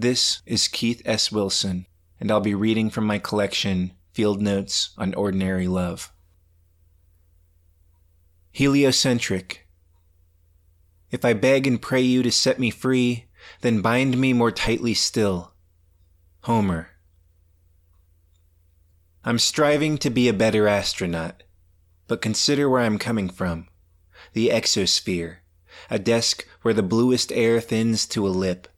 This is Keith S. Wilson, and I'll be reading from my collection, Field Notes on Ordinary Love. Heliocentric. If I beg and pray you to set me free, then bind me more tightly still. Homer. I'm striving to be a better astronaut, but consider where I'm coming from. The exosphere, a desk where the bluest air thins to a lip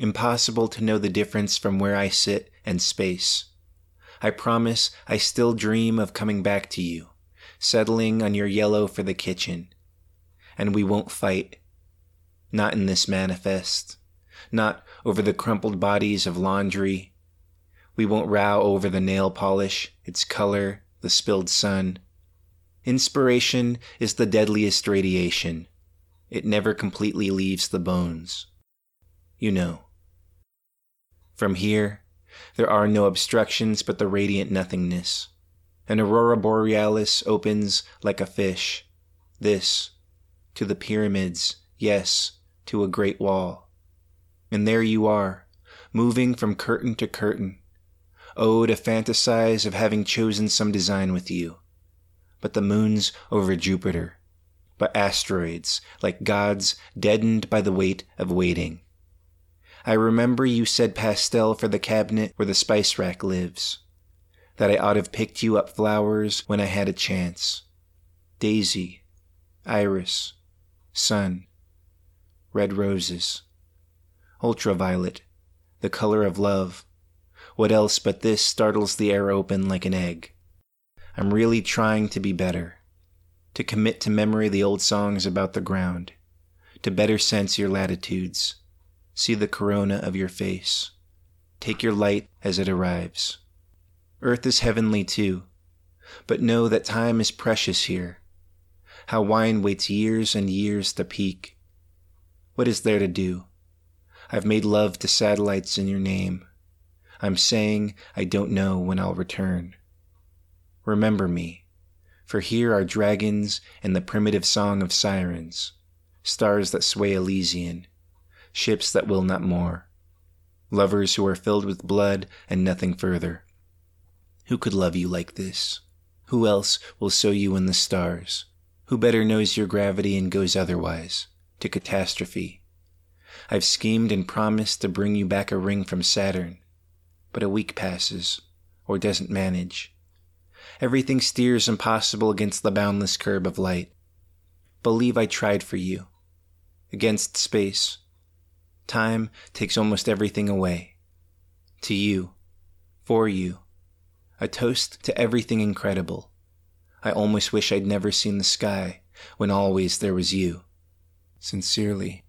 Impossible to know the difference from where I sit and space. I promise I still dream of coming back to you, settling on your yellow for the kitchen. And we won't fight. Not in this manifest. Not over the crumpled bodies of laundry. We won't row over the nail polish, its color, the spilled sun. Inspiration is the deadliest radiation. It never completely leaves the bones. You know. From here, there are no obstructions but the radiant nothingness. An aurora borealis opens like a fish. This, to the pyramids, yes, to a great wall. And there you are, moving from curtain to curtain. Oh, to fantasize of having chosen some design with you. But the moon's over Jupiter, but asteroids, like gods deadened by the weight of waiting. I remember you said pastel for the cabinet where the spice rack lives. That I ought to have picked you up flowers when I had a chance. Daisy, iris, sun, red roses, ultraviolet, the color of love. What else but this startles the air open like an egg? I'm really trying to be better, to commit to memory the old songs about the ground, to better sense your latitudes See the corona of your face. Take your light as it arrives. Earth is heavenly too, but know that time is precious here. How wine waits years and years to peak. What is there to do? I've made love to satellites in your name. I'm saying I don't know when I'll return. Remember me, for here are dragons and the primitive song of sirens, stars that sway Elysian, ships that will not moor, lovers who are filled with blood and nothing further. Who could love you like this? Who else will sow you in the stars? Who better knows your gravity and goes otherwise, to catastrophe? I've schemed and promised to bring you back a ring from Saturn, but a week passes, or doesn't manage. Everything steers impossible against the boundless curb of light. Believe I tried for you. Against space, Time takes almost everything away. To you, for you, a toast to everything incredible. I almost wish I'd never seen the sky when always there was you. Sincerely,